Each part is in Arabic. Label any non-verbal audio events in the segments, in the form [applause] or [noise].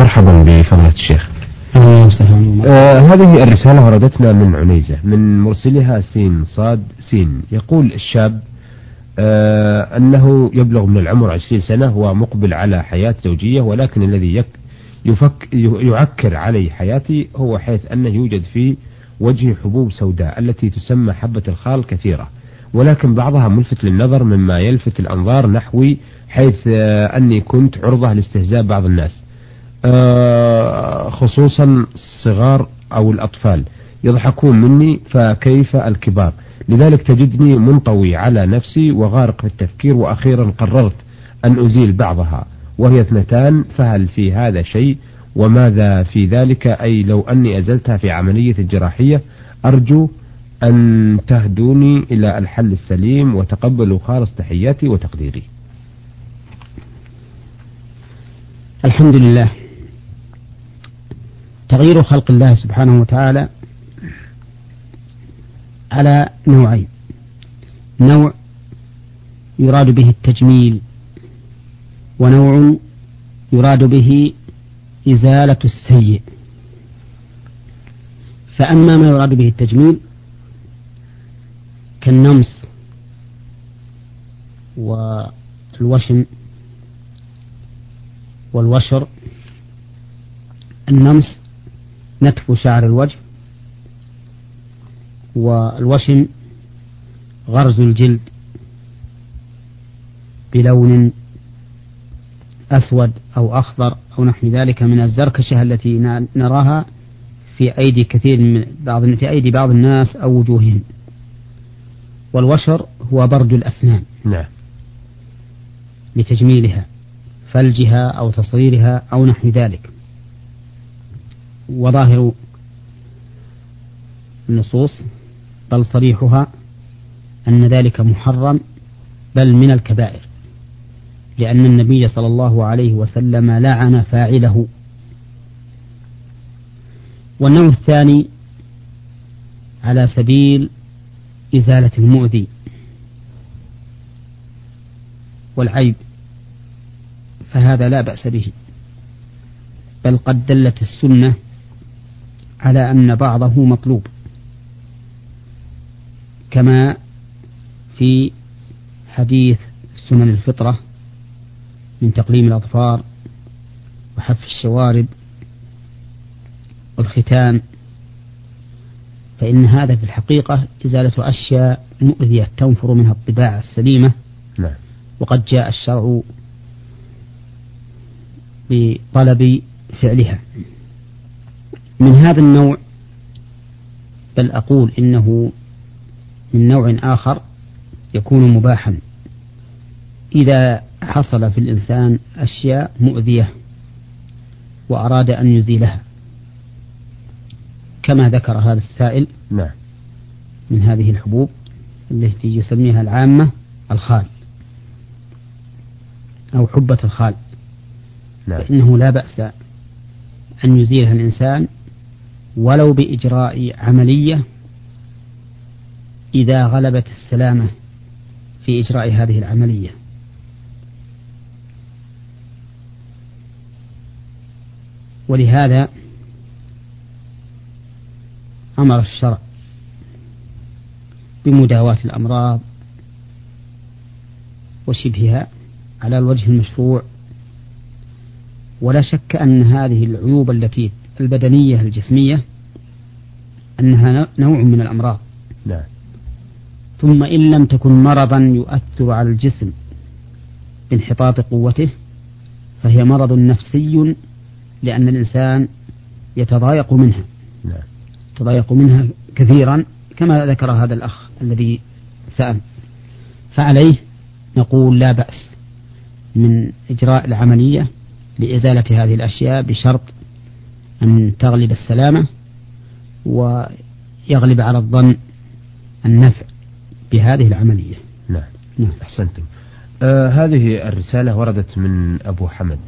مرحبا بفضيلة الشيخ. آه هذه الرسالة وردتنا من عنيزة من مرسلها سين صاد سين. يقول الشاب آه أنه يبلغ من العمر عشرين سنة ومقبل على حياة زوجية ولكن الذي يك يفك يعكر علي حياتي هو حيث أنه يوجد في وجهي حبوب سوداء التي تسمى حبة الخال كثيرة. ولكن بعضها ملفت للنظر مما يلفت الأنظار نحوي حيث آه أني كنت عرضة لاستهزاء بعض الناس. خصوصا الصغار أو الأطفال. يضحكون مني فكيف الكبار؟ لذلك تجدني منطوي على نفسي وغارق في التفكير وأخيرا قررت أن أزيل بعضها وهي اثنتان فهل في هذا شيء؟ وماذا في ذلك؟ أي لو أني أزلتها في عملية الجراحية أرجو أن تهدوني إلى الحل السليم وتقبلوا خالص تحياتي وتقديري. الحمد لله. تغيير خلق الله سبحانه وتعالى على نوعين. نوع يراد به التجميل ونوع يراد به إزالة السيء. فأما ما يراد به التجميل كالنمس والوشم والوشر النمس نتف شعر الوجه والوشم غرز الجلد بلون أسود أو أخضر أو نحو ذلك من الزركشة التي نراها في أيدي كثير من بعض في أيدي بعض الناس أو وجوههم. والوشر هو برد الأسنان. نعم. لتجميلها فلجها أو تصغيرها أو نحو ذلك. وظاهر النصوص بل صريحها أن ذلك محرم بل من الكبائر لأن النبي صلى الله عليه وسلم لعن فاعله. والنوع الثاني على سبيل إزالة المؤذي والعيب فهذا لا بأس به بل قد دلت السنة على أن بعضه مطلوب. كما في حديث سنن الفطرة من تقليم الأظفار وحف الشوارب والختان فإن هذا في الحقيقة إزالة أشياء مؤذية تنفر منها الطباع السليمة. نعم. وقد جاء الشرع بطلب فعلها. من هذا النوع بل أقول إنه من نوع آخر يكون مباحا. إذا حصل في الإنسان أشياء مؤذية وأراد أن يزيلها كما ذكر هذا السائل نعم. من هذه الحبوب التي يسميها العامة الخال أو حبة الخال. نعم. فإنه لا بأس أن يزيلها الإنسان ولو بإجراء عملية إذا غلبت السلامة في إجراء هذه العملية. ولهذا أمر الشرع بمداواة الأمراض وشبهها على الوجه المشروع. ولا شك أن هذه العيوب التي البدنية الجسمية أنها نوع من الأمراض. نعم. ثم إن لم تكن مرضا يؤثر على الجسم بانحطاط قوته فهي مرض نفسي لأن الإنسان يتضايق منها. نعم. يتضايق منها كثيرا كما ذكر هذا الأخ الذي سأل. فعليه نقول لا بأس من إجراء العملية لإزالة هذه الأشياء بشرط أن تغلب السلامة ويغلب على الظن النفع بهذه العملية. نعم. نعم. أحسنتم. آه هذه الرسالة وردت من أبو حمد.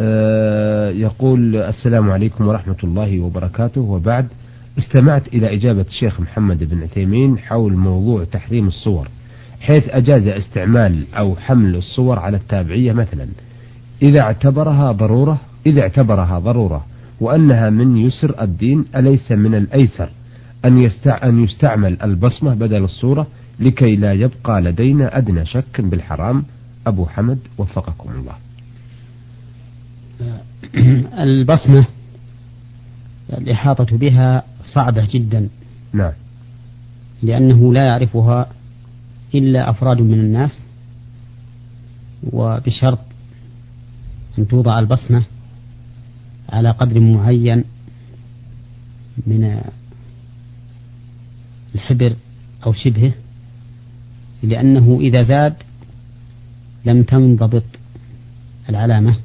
آه يقول السلام عليكم ورحمة الله وبركاته. وبعد استمعت إلى إجابة الشيخ محمد بن عثيمين حول موضوع تحريم الصور حيث أجاز استعمال أو حمل الصور على التابعية مثلا. إذا اعتبرها ضرورة إذا اعتبرها ضرورة وأنها من يسر الدين أليس من الأيسر؟ أن, أن يستعمل البصمة بدل الصورة لكي لا يبقى لدينا أدنى شك بالحرام. أبو حمد وفقكم الله. [clears throat] البصمة الإحاطة بها صعبة جدا. نعم. لأنه لا يعرفها إلا أفراد من الناس وبشرط أن توضع البصمة على قدر معين من الحبر أو شبهه لأنه إذا زاد لم تنضبط العلامة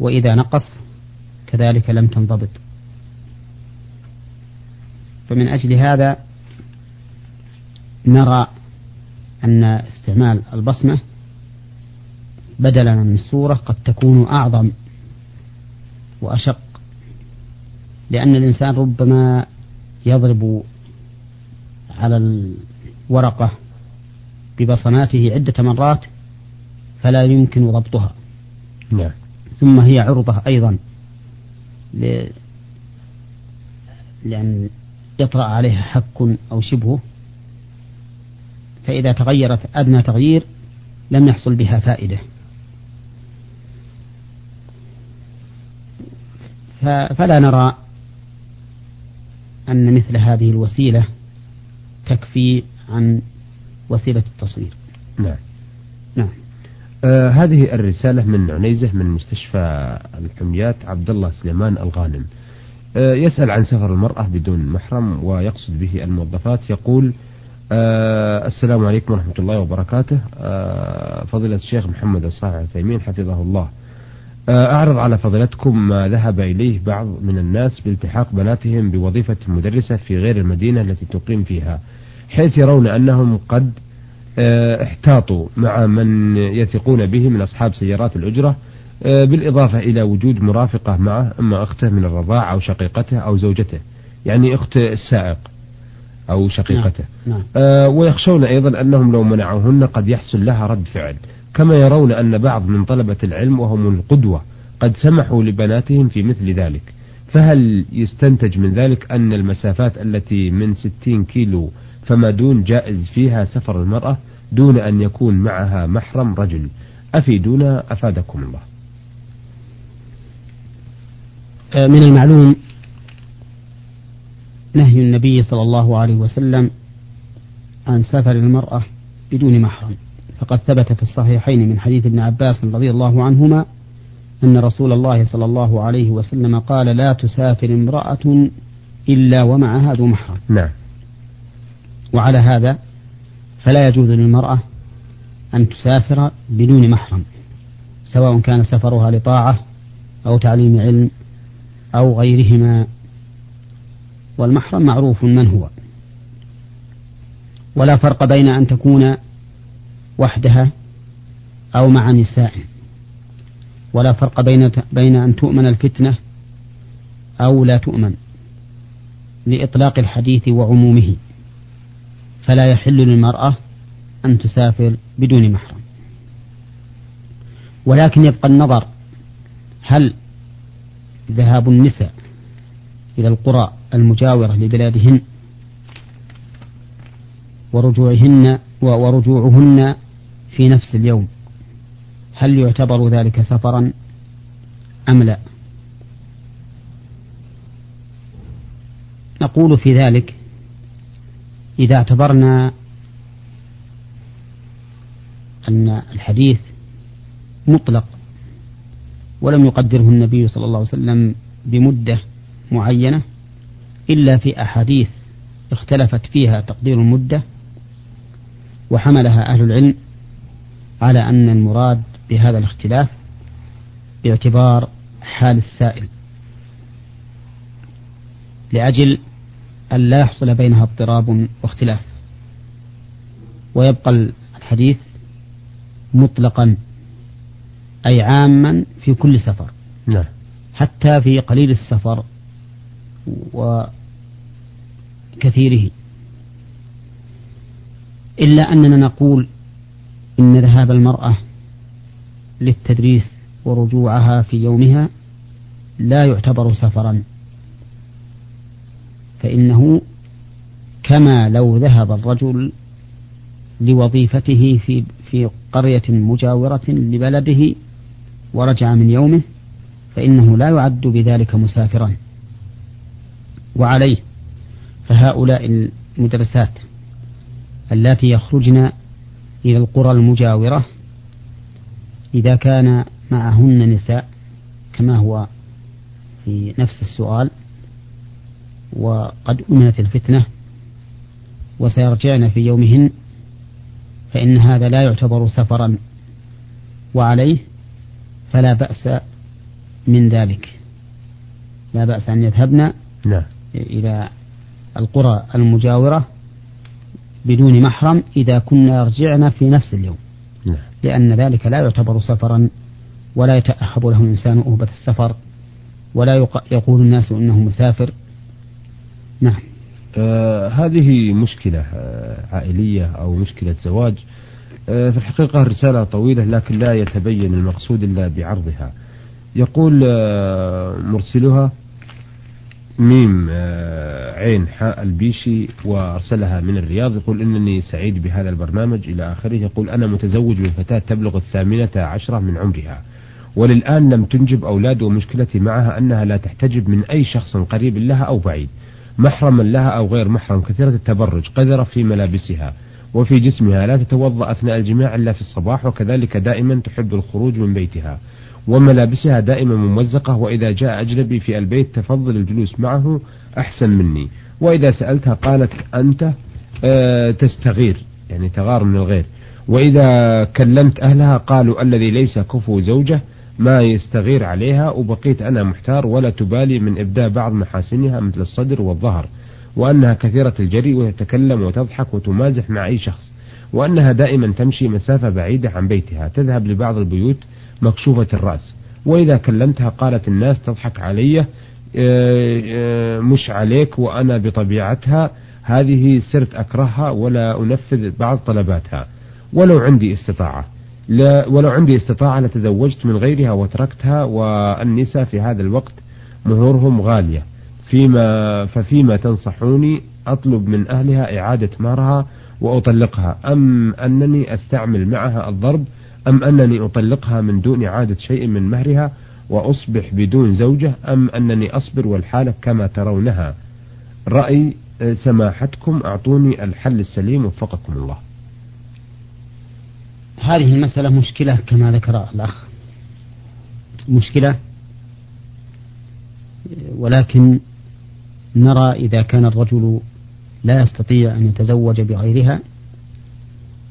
وإذا نقص كذلك لم تنضبط. فمن أجل هذا نرى أن استعمال البصمة بدلا من الصورة قد تكون أعظم وأشق لأن الإنسان ربما يضرب على الورقة ببصماته عدة مرات فلا يمكن ضبطها نعم. ثم هي عرضة أيضا لأن يطرأ عليها حك أو شبهه فإذا تغيرت أدنى تغيير لم يحصل بها فائدة فلا نرى أن مثل هذه الوسيلة تكفي عن وسيلة التصوير. نعم. نعم. آه هذه الرسالة من عنيزة من مستشفى الحميات عبد الله سليمان الغانم. آه يسأل عن سفر المرأة بدون محرم ويقصد به الموظفات. يقول آه السلام عليكم ورحمة الله وبركاته. آه فضيلة الشيخ محمد الصالح العثيمين حفظه الله. آه أعرض على فضيلتكم ما ذهب إليه بعض من الناس بالتحاق بناتهم بوظيفة مدرسة في غير المدينة التي تقيم فيها حيث يرون أنهم قد آه، احتاطوا مع من يثقون به من أصحاب سيارات الأجرة آه، بالإضافة إلى وجود مرافقة معه أما أخته من الرضاعة أو شقيقته أو زوجته يعني أخت السائق أو شقيقته نعم. نعم. آه ويخشون أيضا أنهم لو منعوهن قد يحصل لها رد فعل كما يرون أن بعض من طلبة العلم وهم القدوة قد سمحوا لبناتهم في مثل ذلك. فهل يستنتج من ذلك أن المسافات التي من 60 كيلو فما دون جائز فيها سفر المرأة دون أن يكون معها محرم رجل؟ أفيدونا أفادكم الله. آه، من المعلوم نهي النبي صلى الله عليه وسلم عن سفر المرأة بدون محرم. فقد ثبت في الصحيحين من حديث ابن عباس رضي الله عنهما أن رسول الله صلى الله عليه وسلم قال لا تسافر امرأة إلا ومعها ذو محرم. نعم. وعلى هذا فلا يجوز للمرأة أن تسافر بدون محرم سواء كان سفرها لطاعة أو تعليم علم أو غيرهما. والمحرم معروف من هو. ولا فرق بين أن تكون وحدها أو مع نساء. ولا فرق بين بين أن تؤمن الفتنة أو لا تؤمن لإطلاق الحديث وعمومه. فلا يحل للمرأة أن تسافر بدون محرم. ولكن يبقى النظر هل ذهاب النساء إلى القرى المجاورة لبلادهن ورجوعهن ورجوعهن في نفس اليوم. هل يعتبر ذلك سفرا أم لا؟ نقول في ذلك إذا اعتبرنا أن الحديث مطلق ولم يقدره النبي صلى الله عليه وسلم بمدة معينة إلا في أحاديث اختلفت فيها تقدير المدة وحملها أهل العلم على أن المراد بهذا الاختلاف باعتبار حال السائل. لأجل أن لا يحصل بينها اضطراب واختلاف. ويبقى الحديث مطلقا أي عاما في كل سفر. نعم. حتى في قليل السفر وكثيره. إلا أننا نقول إن ذهاب المرأة للتدريس ورجوعها في يومها لا يعتبر سفرا فإنه كما لو ذهب الرجل لوظيفته في في قرية مجاورة لبلده ورجع من يومه فإنه لا يعد بذلك مسافرا. وعليه فهؤلاء المدرسات اللاتي يخرجن إلى القرى المجاورة إذا كان معهن نساء كما هو في نفس السؤال وقد أمنت الفتنة وسيرجعن في يومهن فإن هذا لا يعتبر سفرا وعليه فلا بأس من ذلك لا بأس أن يذهبن نعم. إلى القرى المجاورة بدون محرم إذا كنا يرجعن في نفس اليوم. نعم. لأن ذلك لا يعتبر سفرا ولا يتأهب له الإنسان أهبة السفر ولا يقول الناس إنه مسافر. نعم. آه هذه مشكلة آه عائلية أو مشكلة زواج. آه في الحقيقة الرسالة طويلة لكن لا يتبين المقصود إلا بعرضها. يقول آه مرسلها ميم آه عين حاء البيشي وأرسلها من الرياض يقول إنني سعيد بهذا البرنامج إلى آخره يقول أنا متزوج بفتاة تبلغ الثامنة عشرة من عمرها. وللآن لم تنجب أولاد ومشكلتي معها أنها لا تحتجب من أي شخص قريب لها أو بعيد. محرما لها أو غير محرم كثيرة التبرج قذرة في ملابسها وفي جسمها لا تتوضأ أثناء الجماع إلا في الصباح وكذلك دائما تحب الخروج من بيتها. وملابسها دائما ممزقة وإذا جاء أجنبي في البيت تفضل الجلوس معه أحسن مني. وإذا سألتها قالت أنت أه تستغير يعني تغار من الغير. وإذا كلمت أهلها قالوا الذي ليس كفو زوجة ما يستغير عليها وبقيت أنا محتار ولا تبالي من إبداء بعض محاسنها مثل الصدر والظهر وأنها كثيرة الجري وتتكلم وتضحك وتمازح مع أي شخص. وأنها دائما تمشي مسافة بعيدة عن بيتها تذهب لبعض البيوت مكشوفة الرأس. وإذا كلمتها قالت الناس تضحك علي مش عليك وأنا بطبيعتها هذه صرت أكرهها ولا أنفذ بعض طلباتها. ولو عندي استطاعة. لا ولو عندي استطاعة لتزوجت من غيرها وتركتها والنساء في هذا الوقت مهورهم غالية. فيما ففيما تنصحوني أطلب من أهلها إعادة مهرها وأطلقها. أم أنني أستعمل معها الضرب؟ أم أنني أطلقها من دون إعادة شيء من مهرها وأصبح بدون زوجة؟ أم أنني أصبر والحالة كما ترونها؟ رأي سماحتكم أعطوني الحل السليم وفقكم الله. هذه المسألة مشكلة كما ذكر الأخ. مشكلة. ولكن نرى إذا كان الرجل لا يستطيع أن يتزوج بغيرها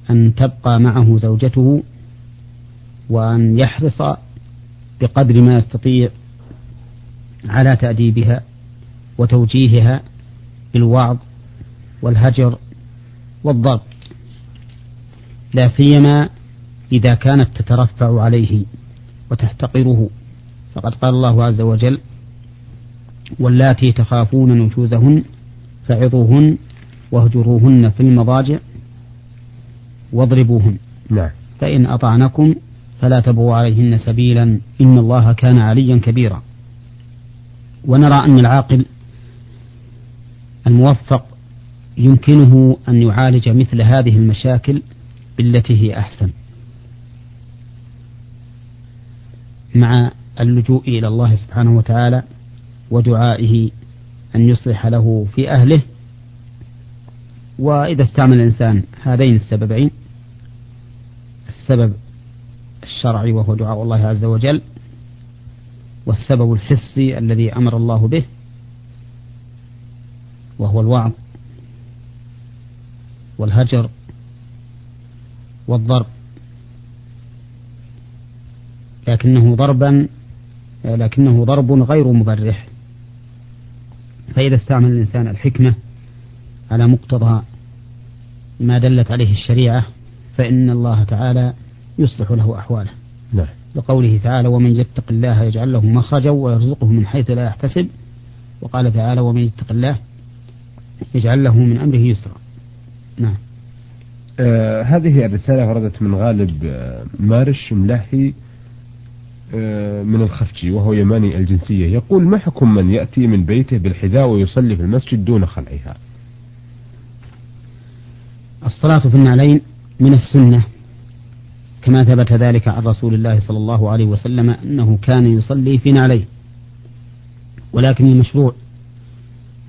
أن تبقى معه زوجته وأن يحرص بقدر ما يستطيع على تأديبها وتوجيهها بالوعظ والهجر والضرب لا سيما إذا كانت تترفع عليه وتحتقره. فقد قال الله عز وجل واللاتي تخافون نشوزهن فعظوهن واهجروهن في المضاجع واضربوهن. نعم. فإن أطعنكم فلا تبغوا عليهن سبيلا. إن الله كان عليا كبيرا. ونرى أن العاقل الموفق يمكنه أن يعالج مثل هذه المشاكل بالتي هي أحسن. مع اللجوء إلى الله سبحانه وتعالى ودعائه أن يصلح له في أهله وإذا استعمل الإنسان هذين السببين السبب الشرعي وهو دعاء الله عز وجل والسبب الحسي الذي أمر الله به وهو الوعظ والهجر والضرب. لكنه ضربا لكنه ضرب غير مبرح. فإذا استعمل الإنسان الحكمة على مقتضى ما دلت عليه الشريعة فإن الله تعالى يصلح له أحواله. نعم. لقوله تعالى ومن يتق الله يجعل له مخرجا ويرزقه من حيث لا يحتسب وقال تعالى ومن يتق الله يجعل له من أمره يسرا نعم. آه هذه الرسالة وردت من غالب آه مارش ملهي آه، من الخفجي وهو يماني الجنسية. يقول ما حكم من يأتي من بيته بالحذاء ويصلي في المسجد دون خلعها؟ الصلاة في النعلين من السنة كما ثبت ذلك عن رسول الله صلى الله عليه وسلم أنه كان يصلي في نعليه ولكن المشروع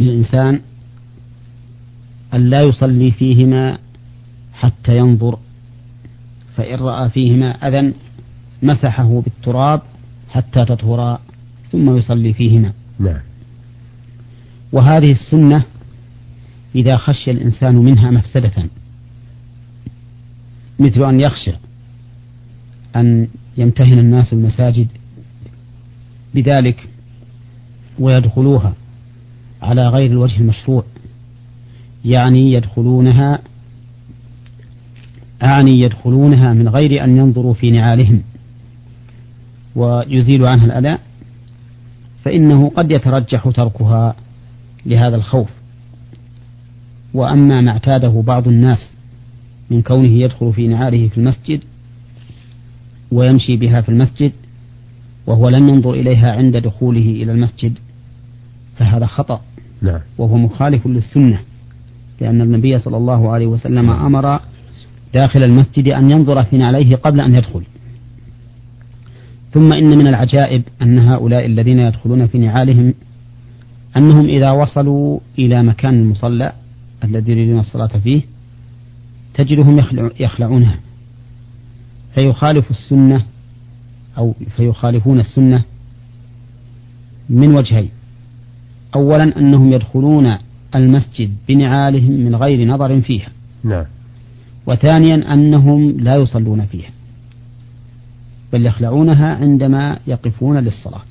للإنسان أن لا يصلي فيهما حتى ينظر فإن رأى فيهما أذى مسحه بالتراب حتى تطهرا ثم يصلي فيهما. نعم. وهذه السنة إذا خشي الإنسان منها مفسدة. مثل أن يخشى أن يمتهن الناس المساجد بذلك ويدخلوها على غير الوجه المشروع يعني يدخلونها أعني يدخلونها من غير أن ينظروا في نعالهم ويزيل عنها الأذى فإنه قد يترجح تركها لهذا الخوف. وأما ما اعتاده بعض الناس من كونه يدخل في نعاله في المسجد ويمشي بها في المسجد وهو لم ينظر إليها عند دخوله إلى المسجد فهذا خطأ نعم. وهو مخالف للسنة لأن النبي صلى الله عليه وسلم. أمر داخل المسجد أن ينظر في نعليه قبل أن يدخل ثم إن من العجائب أن هؤلاء الذين يدخلون في نعالهم أنهم إذا وصلوا إلى مكان المصلى الذي يريدون الصلاة فيه تجدهم يخلعونها. فيخالف السنة أو فيخالفون السنة من وجهين. أولا أنهم يدخلون المسجد بنعالهم من غير نظر فيها. نعم. وثانيا أنهم لا يصلون فيها. بل يخلعونها عندما يقفون للصلاة.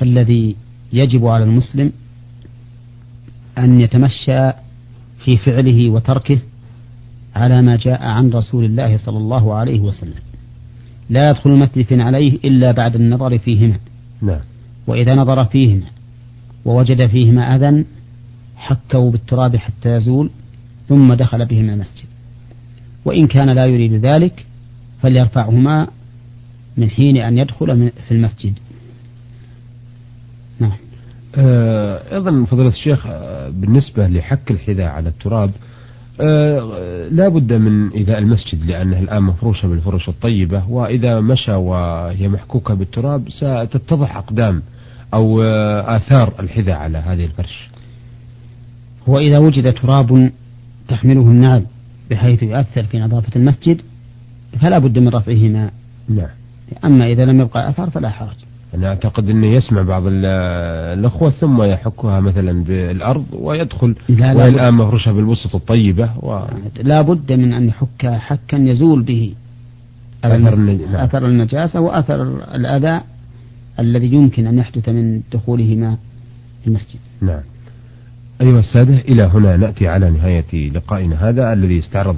فالذي يجب على المسلم أن يتمشى في فعله وتركه على ما جاء عن رسول الله صلى الله عليه وسلم. لا يدخل المسجد عليه إلا بعد النظر فيهما. نعم. وإذا نظر فيهما ووجد فيهما أذى حكوا بالتراب حتى يزول ثم دخل بهما المسجد. وإن كان لا يريد ذلك فليرفعهما من حين أن يدخل في المسجد. نعم. آه، أيضا فضيلة الشيخ آه، بالنسبة لحك الحذاء على التراب لا بد من إذا المسجد لأنه الآن مفروشة بالفرش الطيبة وإذا مشى وهي محكوكة بالتراب ستتضح أقدام أو آه آثار الحذاء على هذه الفرش. وإذا وجد تراب تحمله النعل بحيث يؤثر في نظافة المسجد فلا بد من رفعهما. نعم. أما إذا لم يبقى أثر فلا حرج. أنا أعتقد أنه يسمع بعض الأخوة ثم يحكها مثلا بالأرض ويدخل لا لا والآن مفروشة بالوسط الطيبة و... لا بد من أن يحك حكا يزول به أثر, نعم. أثر النجاسة وأثر الأذى الذي يمكن أن يحدث من دخولهما المسجد نعم أيها السادة إلى هنا نأتي على نهاية لقائنا هذا الذي استعرض